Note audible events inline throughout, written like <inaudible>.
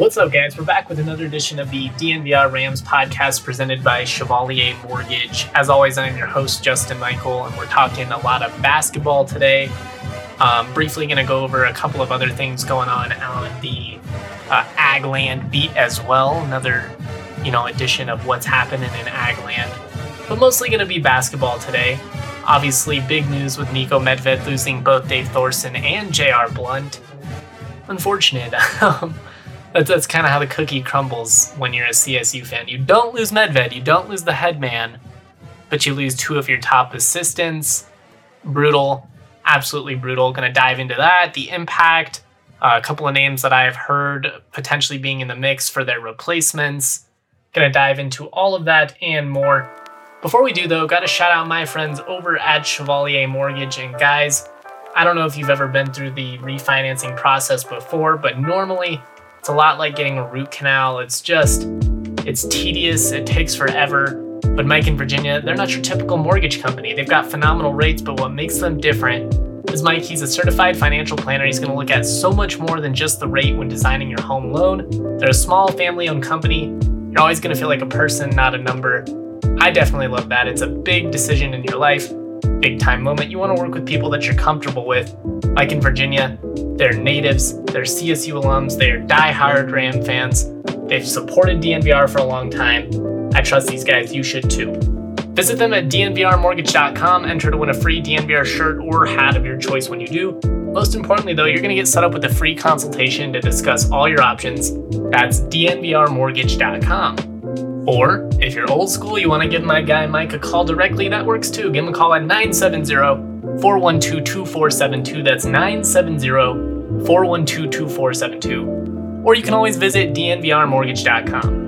What's up, guys? We're back with another edition of the DNVR Rams podcast presented by Chevalier Mortgage. As always, I'm your host, Justin Michael, and we're talking a lot of basketball today. Um, briefly, going to go over a couple of other things going on on the uh, Agland beat as well. Another, you know, edition of what's happening in Agland, but mostly going to be basketball today. Obviously, big news with Niko Medved losing both Dave Thorson and J.R. Blount. Unfortunate. <laughs> That's, that's kind of how the cookie crumbles when you're a CSU fan. You don't lose Medved, you don't lose the head man, but you lose two of your top assistants. Brutal, absolutely brutal. Going to dive into that, the impact, uh, a couple of names that I've heard potentially being in the mix for their replacements. Going to dive into all of that and more. Before we do, though, got to shout out my friends over at Chevalier Mortgage. And guys, I don't know if you've ever been through the refinancing process before, but normally it's a lot like getting a root canal. It's just, it's tedious, it takes forever. But Mike in Virginia, they're not your typical mortgage company. They've got phenomenal rates, but what makes them different is Mike, he's a certified financial planner. He's going to look at so much more than just the rate when designing your home loan. They're a small family owned company. You're always going to feel like a person, not a number. I definitely love that. It's a big decision in your life big time moment, you want to work with people that you're comfortable with. Like in Virginia, they're natives, they're CSU alums, they're die-hard Ram fans. They've supported DNVR for a long time. I trust these guys, you should too. Visit them at dnvrmortgage.com, enter to win a free DNVR shirt or hat of your choice when you do. Most importantly, though, you're going to get set up with a free consultation to discuss all your options. That's dnvrmortgage.com. Or if you're old school, you want to give my guy Mike a call directly, that works too. Give him a call at 970 412 2472. That's 970 412 2472. Or you can always visit dnvrmortgage.com.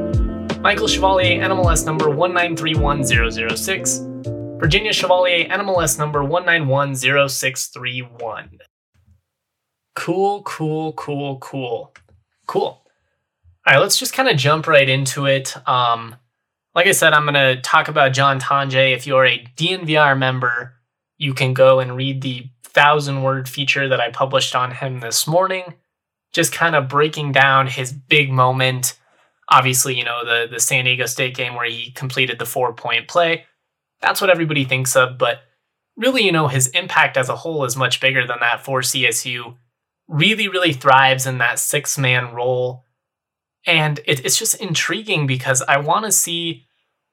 Michael Chevalier, NMLS number 1931006. Virginia Chevalier, NMLS number 1910631. Cool, cool, cool, cool. Cool. All right, let's just kind of jump right into it. Um, like I said, I'm going to talk about John Tonje. If you're a DNVR member, you can go and read the thousand word feature that I published on him this morning, just kind of breaking down his big moment. Obviously, you know, the, the San Diego State game where he completed the four point play. That's what everybody thinks of, but really, you know, his impact as a whole is much bigger than that for CSU. Really, really thrives in that six man role and it, it's just intriguing because I want to see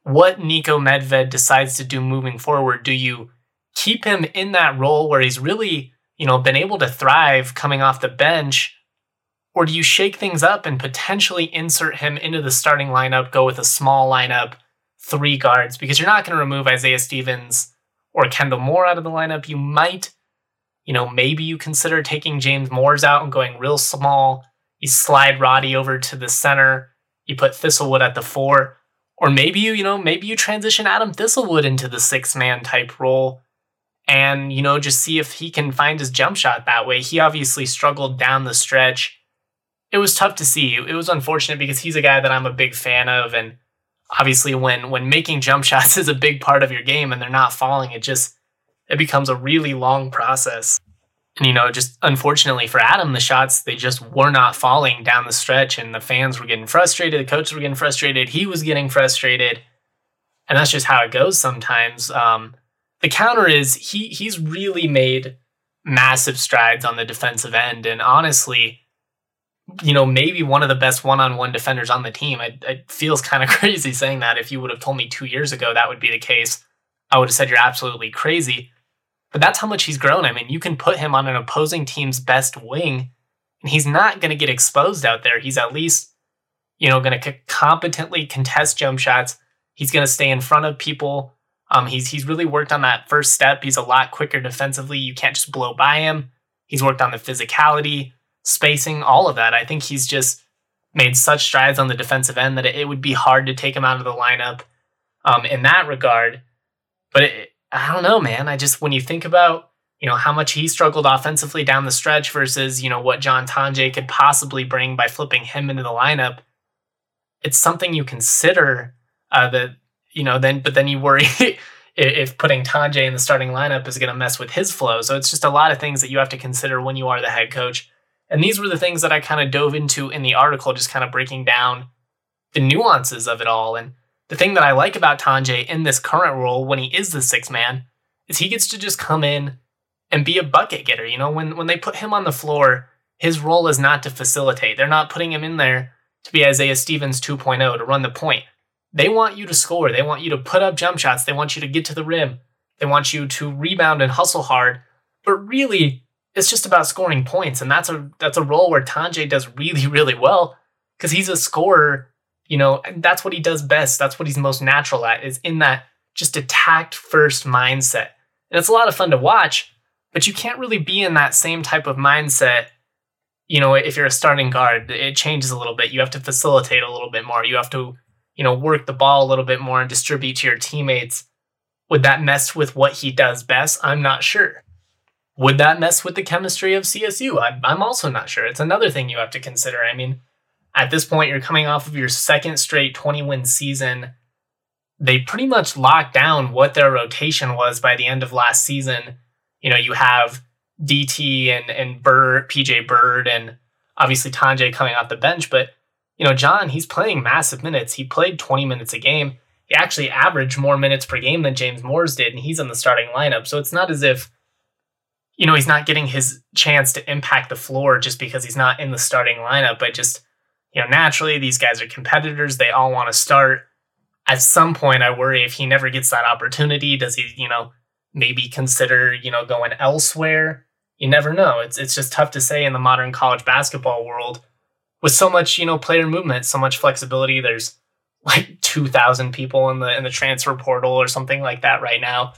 what Niko Medved decides to do moving forward. Do you keep him in that role where he's really, you know, been able to thrive coming off the bench? Or do you shake things up and potentially insert him into the starting lineup, go with a small lineup, three guards? Because you're not going to remove Isaiah Stevens or Kendle Moore out of the lineup. You might, you know, maybe you consider taking James Moors out and going real small you slide Roddy over to the center, you put Thistlewood at the four, or maybe you, you know, maybe you transition Adam Thistlewood into the six man type role and, you know, just see if he can find his jump shot that way. He obviously struggled down the stretch. It was tough to see. It was unfortunate because he's a guy that I'm a big fan of and obviously when when making jump <laughs> shots is a big part of your game and they're not falling, it just it becomes a really long process. And, you know, just unfortunately for Adam, the shots, they just were not falling down the stretch, and the fans were getting frustrated. The coaches were getting frustrated. He was getting frustrated. And that's just how it goes sometimes. Um, the counter is he he's really made massive strides on the defensive end. And honestly, you know, maybe one of the best one on one defenders on the team. It, it feels kind of <laughs> crazy saying that. If you would have told me two years ago that would be the case, I would have said you're absolutely crazy. But that's how much he's grown. I mean, you can put him on an opposing team's best wing, and he's not going to get exposed out there. He's at least, you know, going to competently contest jump shots. He's going to stay in front of people. Um, he's he's really worked on that first step. He's a lot quicker defensively. You can't just blow by him. He's worked on the physicality, spacing, all of that. I think he's just made such strides on the defensive end that it, it would be hard to take him out of the lineup um, in that regard. But it, I don't know, man. I just when you think about you know how much he struggled offensively down the stretch versus you know what John Tonje could possibly bring by flipping him into the lineup, it's something you consider uh, that you know then but then you worry <laughs> if putting Tonje in the starting lineup is going to mess with his flow. So it's just a lot of things that you have to consider when you are the head coach. And these were the things that I kind of dove into in the article, just kind of breaking down the nuances of it all. And the thing that I like about Tonje in this current role when he is the six man is he gets to just come in and be a bucket getter. You know, when when they put him on the floor, his role is not to facilitate. They're not putting him in there to be Isaiah Stevens 2.0 to run the point. They want you to score. They want you to put up jump shots. They want you to get to the rim. They want you to rebound and hustle hard. But really, it's just about scoring points, and that's a that's a role where Tonje does really <laughs> really well because he's a scorer. You know, that's what he does best. That's what he's most natural at is in that just attacked first mindset. And it's a lot of fun to watch, but you can't really be in that same type of mindset. You know, if you're a starting guard, it changes a little bit. You have to facilitate a little bit more. You have to, you know, work the ball a little bit more and distribute to your teammates. Would that mess with what he does best? I'm not sure. Would that mess with the chemistry of CSU? I'm also not sure. It's another thing you have to consider. I mean, at this point, you're coming off of your second straight 20 win season. They pretty much locked down what their rotation was by the end of last season. You know, you have DT and, and Bird, PJ Bird, and obviously Tonje coming off the bench. But, you know, John, he's playing massive minutes. He played 20 minutes a game. He actually averaged more minutes per game than James Moors did, and he's in the starting lineup. So it's not as if you know, he's not getting his chance to impact the floor just because he's not in the starting lineup, but just, you know, naturally these guys are competitors. They all want to start. At some point, I worry if he never gets that opportunity, does he, you know, maybe consider, you know, going elsewhere? You never know. It's it's just tough to say in the modern college basketball world with so much, you know, player movement, so much flexibility. There's like 2000 people in the in the transfer portal or something like that right now.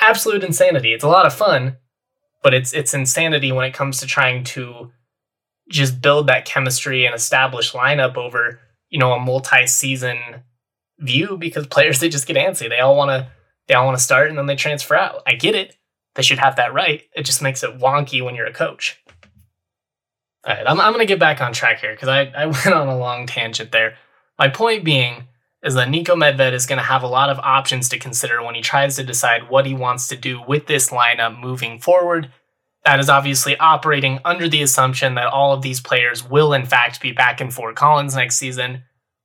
Absolute insanity. It's a lot of fun, but it's it's insanity when it comes to trying to just build that chemistry and establish lineup over you know a multi-season view because <laughs> players they just get antsy. They all want to they all want to start and then they transfer out. I get it. They should have that right. It just makes it wonky when you're a coach. All right i'm, I'm to get back on track here because I, <laughs> I went on a long tangent there. My point being is that Niko Medved is going to have a lot of options to consider when he tries to decide what he wants to do with this lineup moving forward. That is obviously operating under the assumption that all of these players will, in fact, be back in Fort Collins next season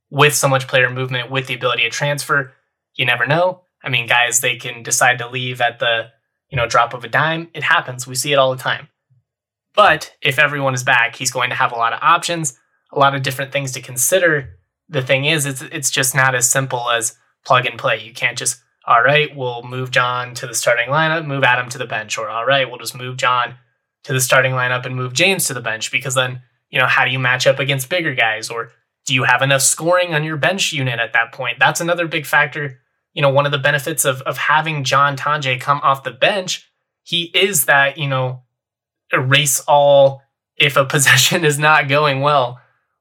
with so much player movement, with the ability to transfer. You never know. I mean, guys, they can decide to leave at the you know drop of a dime. It happens. We see it all the time. But if everyone is back, he's going to have a lot of options, a lot of different things to consider the thing is, it's it's just not as simple as plug and play. You can't just all right, we'll move John to the starting lineup, move Adam to the bench, or all right, we'll just move John to the starting lineup and move James to the bench because then you know how do you match up against bigger guys or do you have enough scoring on your bench unit at that point? That's another big factor. You know, one of the benefits of of having John Tonje come off the bench, he is that you know erase all if a <laughs> possession is not going well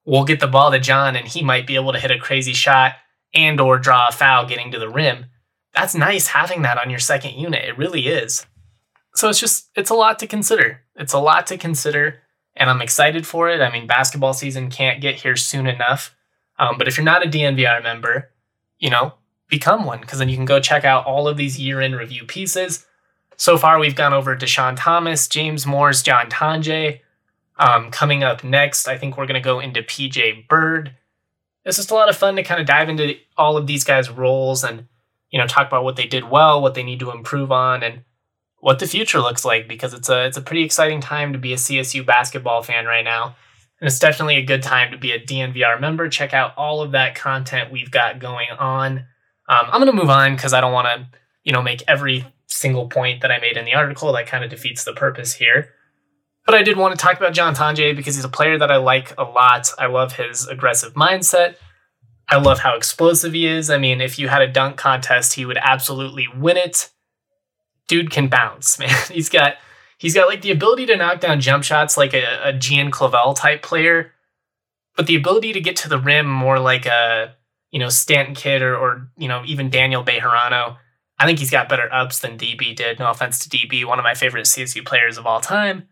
we'll get the ball to John and he might be able to hit a crazy shot and or draw a foul getting to the rim. That's nice having that on your second unit. It really is. So it's just it's a lot to consider. It's a lot to consider and I'm excited for it. I mean, basketball season can't get here soon enough. Um, but if you're not a DNVR member, you know, become one because then you can go check out all of these year in review pieces. So far, we've gone over Dischon Thomas, James Moors, John Tonje. um, coming up next, I think we're going to go into PJ Bird. It's just a lot of fun to kind of dive into all of these guys' roles and you know talk about what they did well, what they need to improve on, and what the future looks like because it's a it's a pretty exciting time to be a CSU basketball fan right now. And it's definitely a good time to be a DNVR member. Check out all of that content we've got going on. Um, I'm going to move on because I don't want to, you know, make every single point that I made in the article. That kind of defeats the purpose here. But I did want to talk about John Tonje because he's a player that I like a lot. I love his aggressive mindset. I love how explosive he is. I mean, if you had a dunk contest, he would absolutely win it. Dude can bounce, <laughs> man. He's got he's got like the ability to knock down jump shots like a, a Gian Clavel type player, but the ability to get to the rim more like a you know Stanton Kidd or, or you know even Daniel Bejarano. I think he's got better ups than DB did. No offense to DB, one of my favorite CSU players of all time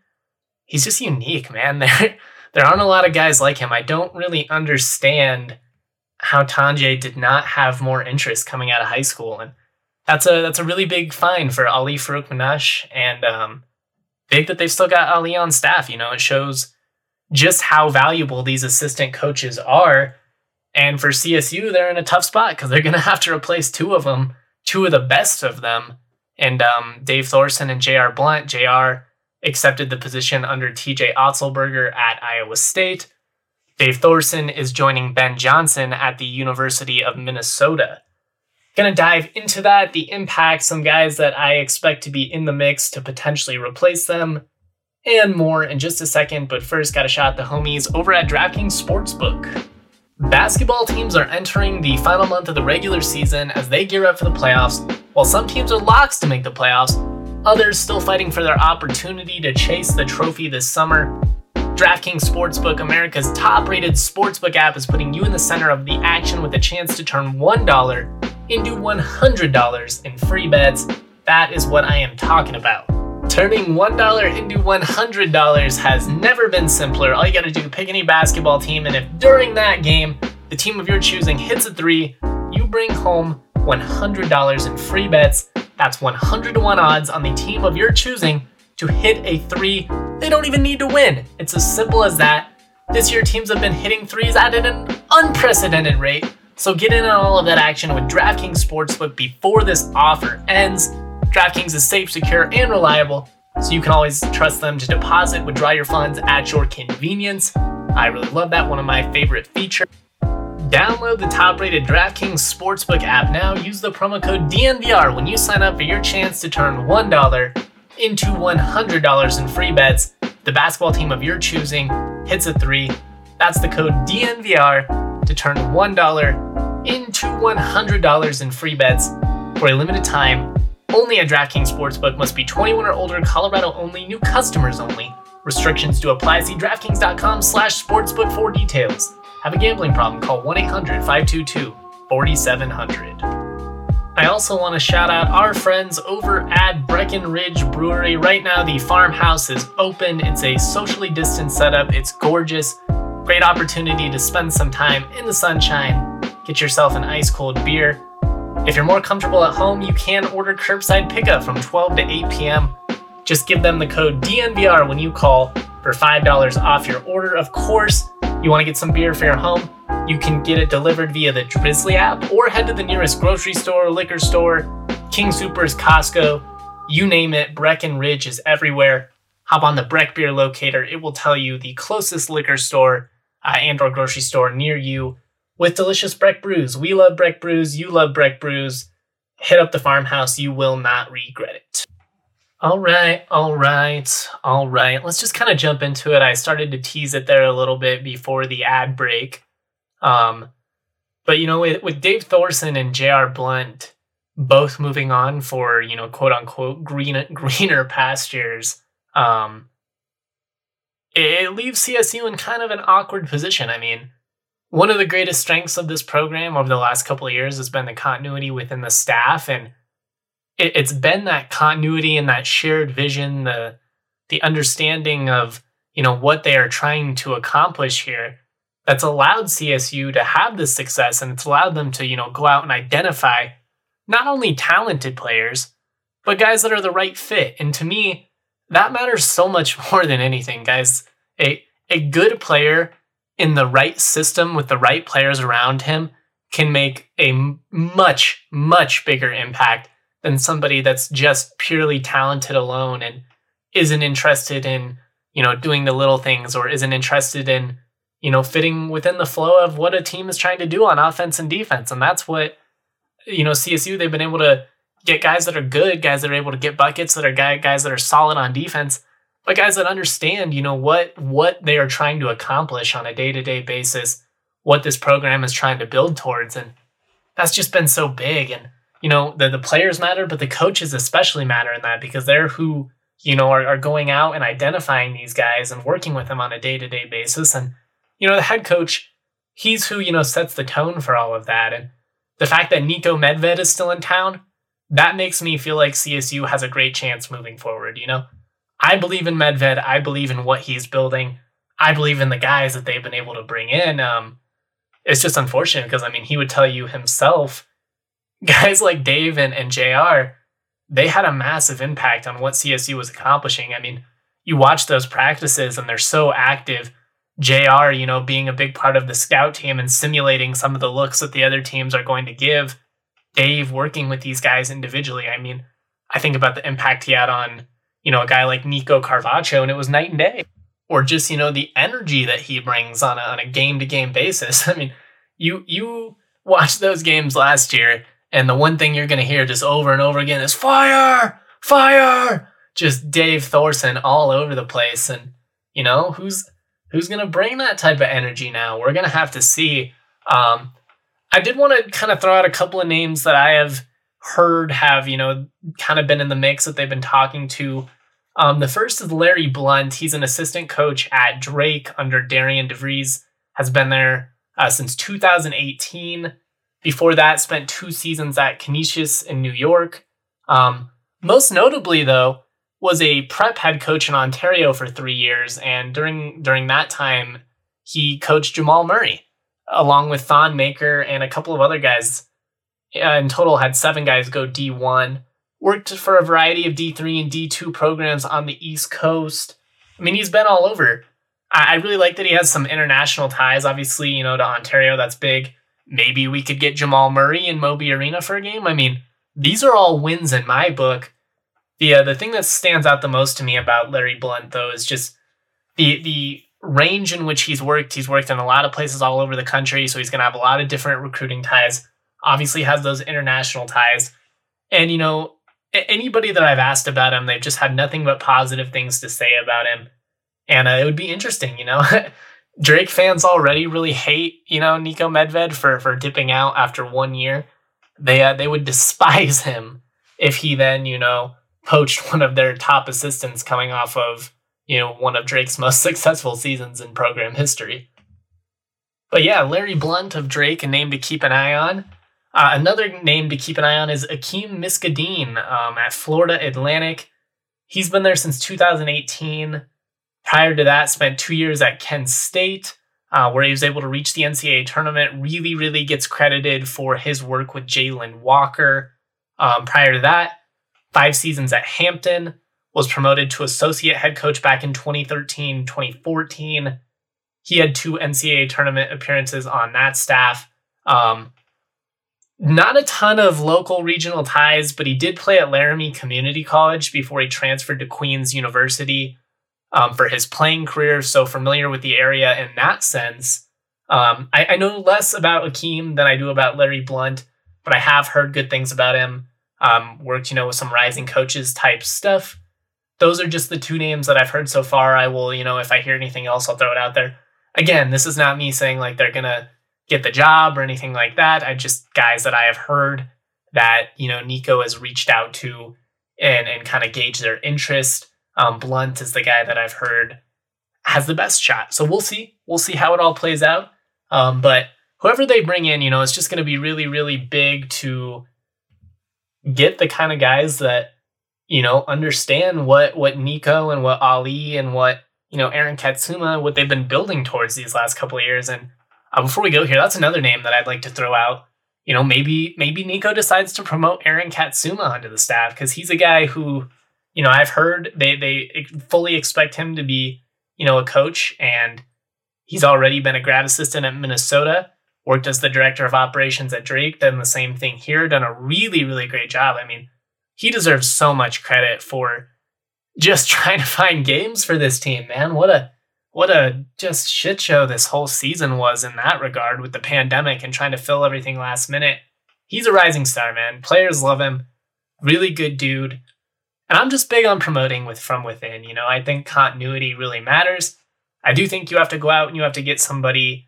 he's just unique, man. <laughs> There there aren't a lot of guys like him. I don't really understand how Tonje did not have more interest coming out of high school, and that's a that's a really big find for Ali Farouk and um, big that they've still got Ali on staff. You know, it shows just how valuable these assistant coaches are. And for CSU, they're in a tough spot because they're going <laughs> to have to replace two of them, two of the best of them. And um, Dave Thorson and J.R. Blount. J.R. accepted the position under TJ Otzelberger at Iowa State. Dave Thorson is joining Ben Johnson at the University of Minnesota. Gonna dive into that, the impact, some guys that I expect to be in the mix to potentially replace them, and more in just a second. But first, gotta shout out the homies over at DraftKings Sportsbook. Basketball teams are entering the final month of the regular season as they gear up for the playoffs, while some teams are locks to make the playoffs, others still fighting for their opportunity to chase the trophy this summer. DraftKings Sportsbook, America's top rated sportsbook app, is putting you in the center of the action with a chance to turn $1 into $100 in free bets. That is what I am talking about. Turning $1 into $100 has never been simpler. All you gotta do, is pick any basketball team, and if during that game, the team of your choosing hits a three, you bring home $100 in free bets. That's 100 to 1 odds on the team of your choosing to hit a three. They don't even need to win. It's as simple as that. This year, teams have been hitting threes at an unprecedented rate. So get in on all of that action with DraftKings Sportsbook before this offer ends. DraftKings is safe, secure, and reliable, so you can always trust them to deposit, withdraw your funds at your convenience. I really love that, one of my favorite features. Download the top rated DraftKings Sportsbook app now. Use the promo code DNVR when you sign up for your chance to turn $1 into $100 in free bets. The basketball team of your choosing hits a three. That's the code DNVR to turn $1 into $100 in free bets for a limited time. Only at DraftKings Sportsbook must be 21 or older, Colorado only, new customers only. Restrictions do apply. See DraftKings.com slash sportsbook for details. Have a gambling problem? Call 1-800-522-4700. I also want to shout out our friends over at Breckenridge Brewery. Right now, the farmhouse is open. It's a socially distanced setup. It's gorgeous. Great opportunity to spend some time in the sunshine Get yourself an ice cold beer. If you're more comfortable at home, you can order curbside pickup from 12 to 8 p.m. Just give them the code DNVR when you call for $5 off your order. Of course, you want to get some beer for your home, you can get it delivered via the Drizly app or head to the nearest grocery store, liquor store, King Soopers, Costco, you name it. Breckenridge is everywhere. Hop on the Breck Beer locator. It will tell you the closest liquor store uh, and or grocery store near you with delicious Breck brews. We love Breck brews. You love Breck brews. Hit up the farmhouse. You will not regret it. All right, all right, all right. Let's just kind of jump into it. I started to tease it there a little bit before the ad break. Um, but you know, with, with Dave Thorson and J.R. Blount both moving on for you know quote unquote green, <laughs> greener pastures, um, it, it leaves CSU in kind of an awkward position. I mean, one of the greatest strengths of this program over the last couple of years has been the continuity within the staff and it, has been that continuity and that shared vision the the understanding of you know what they are trying to accomplish here that's allowed CSU to have this success and it's allowed them to you know go out and identify not only talented players but guys that are the right fit. And to me that matters so much <laughs> more than anything guys. A a good player in the right system with the right players around him can make a much much bigger impact than somebody that's just purely talented alone and isn't interested in you know doing the little things or isn't interested in you know fitting within the flow of what a team is trying to do on offense and defense and that's what you know CSU they've been able to get guys that are good guys that are able to get buckets that are guys that are solid on defense but guys that understand, you know, what what they are trying to accomplish on a day-to-day basis, what this program is trying to build towards. And that's just been so big. And, you know, the, the players matter, but the coaches especially matter in that because they're who, you know, are, are going out and identifying these guys and working with them on a day-to-day basis. And, you know, the head coach, he's who, you know, sets the tone for all of that. And the fact that Niko Medved is still in town, that makes me feel like CSU has a great chance moving forward, you know? I believe in Medved. I believe in what he's building. I believe in the guys that they've been able to bring in. Um, it's just unfortunate because I mean he would tell you himself, guys like Dave and, and JR, they had a massive impact on what CSU was accomplishing. I mean, you watch those practices and they're so active. JR, you know, being a big part of the scout team and simulating some of the looks that the other teams are going to give. Dave working with these guys individually. I mean, I think about the impact he had on, you know, a guy like Nico Carvacho, and it was night and day. Or just, you know, the energy that he brings on a, on a game to game basis. <laughs> I mean, you you watched those games last year, and the one thing you're going to hear just over and over again is fire, fire. Just Dave Thorson all over the place, and you know who's who's going to bring that type of energy now? We're going to have to see. Um, I did want to kind of throw out a couple of names that I have heard have, you know, kind of been in the mix that they've been talking to. Um, the first is Larry Blunt. He's an assistant coach at Drake under Darian DeVries, has been there uh, since 2018. Before that, spent two seasons at Canisius in New York. Um, most notably, though, was a prep head coach in Ontario for three years, and during during that time, he coached Jamal Murray along with Thon Maker and a couple of other guys. Uh, in total, had seven guys go D1. Worked for a variety of D3 and D2 programs on the East Coast. I mean, he's been all over. I, I really like that he has some international ties. Obviously, you know, to Ontario, that's big. Maybe we could get Jamal Murray in Moby Arena for a game. I mean, these are all wins in my book the uh, the thing that stands out the most to me about Larry Blunt though is just the the range in which he's worked. He's worked in a lot of places all over the country, so he's going to have a lot of different recruiting ties. Obviously, has those international ties, and you know anybody that I've asked about him, they've just had nothing but positive things to say about him, and uh, it would be interesting, you know. <laughs> Drake fans already really hate, you know, Niko Medved for for dipping out after one year. They uh, they would <laughs> despise him if he then, you know, poached one of their top assistants coming off of, you know, one of Drake's <laughs> most successful seasons in program history. But yeah, Larry Blunt of Drake, a name to keep an eye on. Uh, another name to keep an eye on is Akeem Miskdeen um, at Florida Atlantic. He's been there since 2018. Prior to that, spent two years at Kent State, uh, where he was able to reach the NCAA tournament. Really, really gets credited for his work with Jalen Walker. Um, prior to that, five seasons at Hampton, was promoted to associate head coach back in 2013 2014. He had two NCAA tournament appearances on that staff. Um, not a ton of local regional ties, but he did play at Laramie Community College before he transferred to Queens University um, for his playing career. So familiar with the area in that sense. Um, I, I, know less about Akeem than I do about Larry Blunt, but I have heard good things about him um, worked, you know, with some rising coaches type stuff. Those are just the two names that I've heard so far. I will, you know, if I hear anything else, I'll throw it out there. Again, this is not me saying like they're gonna get the job or anything like that. I just guys that I have heard that you know Niko has reached out to and and kind of gauge their interest. Um, Blunt is the guy that I've heard has the best shot. So we'll see. We'll see how it all plays out. Um, but whoever they bring in, you know, it's just going to be really, really big to get the kind of guys that you know understand what what Niko and what Ali and what you know Aaron Katsuma what they've been building towards these last couple of years. And uh, before we go here, that's another name that I'd like to throw out. You know, maybe maybe Niko decides to promote Aaron Katsuma onto the staff because he's a guy who, you know, I've heard they they fully expect him to be you know a coach and he's already been a grad assistant at Minnesota worked as the director of operations at Drake, done the same thing here, done a really, really great job. I mean, he deserves so much credit for just <laughs> trying to find games for this team, man. What a what a just shit show this whole season was in that regard with the pandemic and trying to fill everything last minute. He's a rising star, man. Players love him. Really good dude. And I'm just big on promoting with from within. You know, I think continuity really matters. I do think you have to go out and you have to get somebody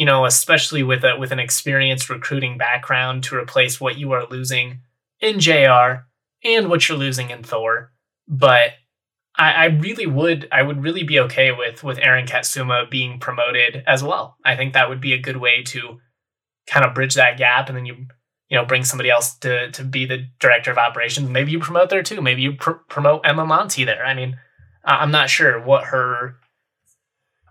you know, especially with a with an experienced recruiting background to replace what you are losing in JR and what you're losing in Thor. But I, I really would I would really be okay with with Aaron Katsuma being promoted as well. I think that would be a good way to kind of bridge that gap and then you you know bring somebody else to to be the director of operations maybe you promote there too maybe you pr- promote emma monty there i mean i'm not sure what her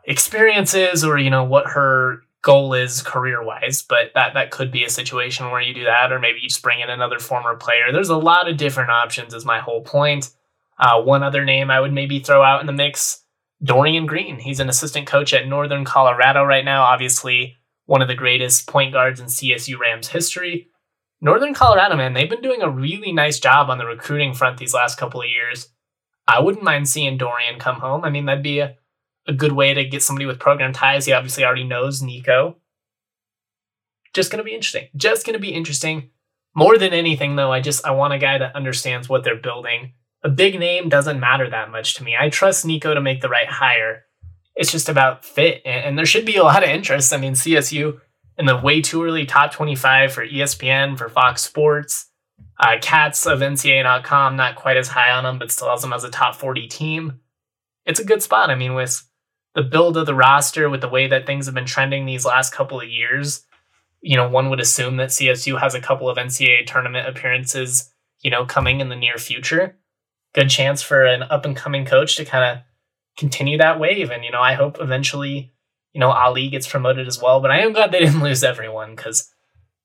experience is or you know what her goal is career wise, but that that could be a situation where you do that, or maybe you just bring in another former player. There's a lot of different options. Is my whole point. Uh, one other name I would maybe throw out in the mix Dorian Green. He's an assistant coach at Northern Colorado right now, obviously one of the greatest point guards in CSU Rams history. Northern Colorado, man, they've been doing a really nice job on the recruiting front these last couple of years. I wouldn't mind seeing Dorian come home. I mean, that'd be a, a good way to get somebody with program ties. He obviously already knows Niko. Just to be interesting. Just to be interesting. More than anything, though, I just I want a guy that understands what they're building a big name doesn't matter that much to me. I trust Niko to make the right hire. It's just about fit, and, there should be a lot of interest. I mean, CSU in the way too early top 25 for ESPN, for Fox Sports. Uh, Katz of NCAA.com, not quite as high on them, but still has them as a top 40 team. It's a good spot. I mean, with the build of the roster, with the way that things have been trending these last couple of years, you know, one would assume that CSU has a couple of NCAA tournament appearances, you know, coming in the near future good chance for an up and coming coach to kind of continue that wave. And, you know, I hope eventually, you know, Ali gets promoted as well. But I am glad they <laughs> didn't lose everyone because,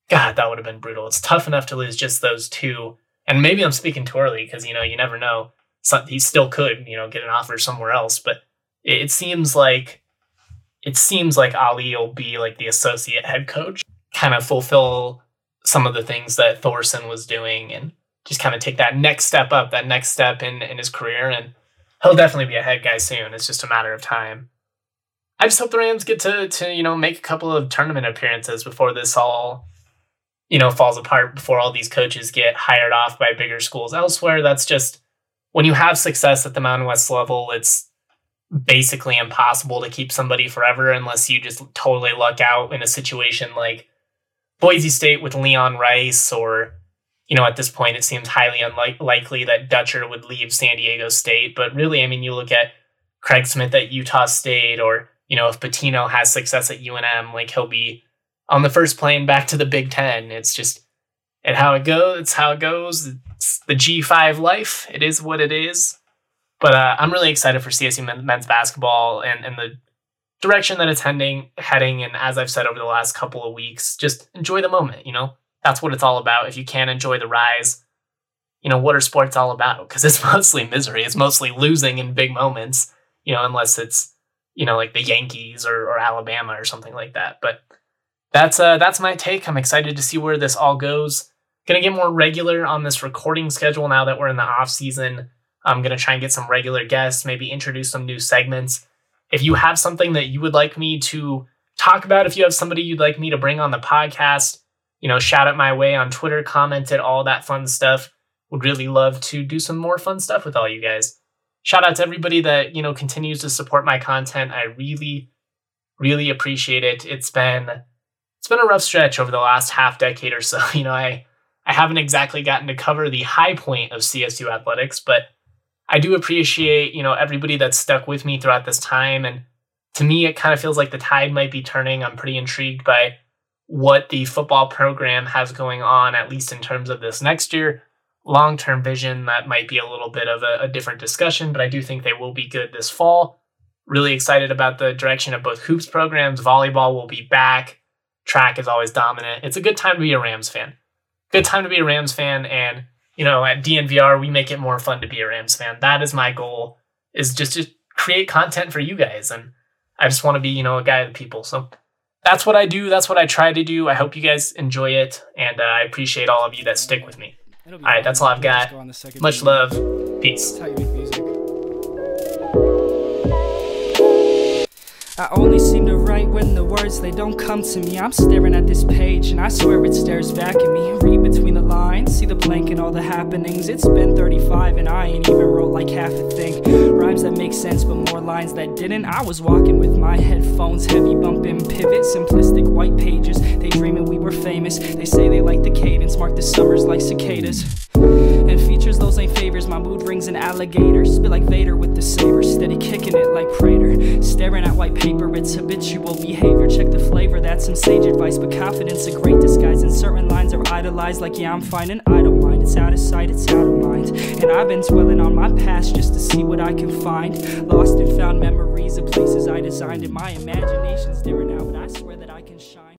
God, that would have been brutal. It's tough enough to lose just those two. And maybe I'm speaking too early because, you know, you never know. So he still could, you know, get an offer somewhere else. But it, it seems like it seems like Ali will be like the associate head coach, kind of fulfill some of the things that Thorson was doing and just kind of take that next step up, that next step in in his career, and he'll definitely be a head guy soon. It's just a matter of time. I just hope the Rams get to to you know make a couple of tournament appearances before this all you know falls apart. Before all these coaches get hired off by bigger schools elsewhere. That's just when you have success at the Mountain West level, it's basically impossible to keep somebody forever unless you just totally luck out in a situation like Boise State with Leon Rice or you know, at this point, it seems highly unlikely that Dutcher would leave San Diego State. But really, I mean, you look at Craig Smith at Utah State, or, you know, if Pitino has success at UNM, like he'll be on the first plane back to the Big Ten. It's just and how it goes. It's how it goes. It's the G5 life. It is what it is. But uh, I'm really excited for CSU men's basketball and, and the direction that it's heading, heading. And as I've said over the last couple of weeks, just enjoy the moment, you know? that's what it's all about. If you can't enjoy the rise, you know, what are sports all about? Because it's <laughs> mostly misery. It's mostly losing in big moments, you know, unless it's, you know, like the Yankees or, or Alabama or something like that. But that's uh that's my take. I'm excited to see where this all goes. Gonna get more regular on this recording schedule now that we're in the off season. I'm gonna try and get some regular guests, maybe introduce some new segments. If you have something that you would like me to talk about, if you have somebody you'd like me to bring on the podcast, you know, shout it my way on Twitter, comment it, all that fun stuff. Would really love to do some more fun stuff with all you guys. Shout out to everybody that, you know, continues to support my content. I really, really appreciate it. It's been it's been a rough stretch over the last half decade or so. <laughs> You know, I I haven't exactly gotten to cover the high point of CSU athletics, but I do appreciate, you know, everybody that's stuck with me throughout this time. And to me, it kind of feels like the tide might be turning. I'm pretty intrigued by what the football program has going on, at least in terms of this next year. Long term vision, that might be a little bit of a, a, different discussion, but I do think they will be good this fall. Really excited about the direction of both hoops programs. Volleyball will be back. Track is always dominant. It's a good time to be a Rams fan. Good time to be a Rams fan. And, you know, at DNVR, we make it more fun to be a Rams fan. That is my goal, is just to create content for you guys. And I just want to be, you know, a guy of the people. So that's what I do. That's what I try to do. I hope you guys enjoy it, and uh, I appreciate all of you that stick with me. All right, that's all I've got. Much love. Peace. I only seem to write when the words they don't come to me. I'm staring at this page and I swear it stares back at me. Read between the lines, see the blank and all the happenings. It's been 35 and I ain't even wrote like half a thing. Rhymes that make sense but more lines that didn't. I was walking with my headphones, heavy bumping pivot, simplistic white pages. They dreaming we were famous. They say they like the cadence, mark the summers like cicadas. And features, those ain't favors. My mood rings an alligator. Spit like Vader with the saber. Steady kicking it like Prater. Staring at white paper, it's habitual behavior. Check the flavor, that's some sage advice. But confidence, a great disguise. And certain lines are idolized, like, yeah, I'm fine and I don't mind. It's out of sight, it's out of mind. And I've been dwelling on my past just to see what I can find. Lost and found memories of places I designed. And my imagination's different now, but I swear.